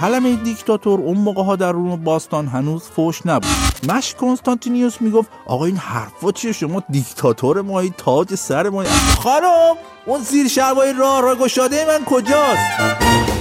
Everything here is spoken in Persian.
کلمه دیکتاتور اون موقع ها در روم باستان هنوز فوش نبود. مش کنستانتینیوس می‌گفت آقا این حرفا چیه شما؟ دیکتاتور مایی تاج سر مایی خانم اون زیر شلوار راه را گشاده من کجاست؟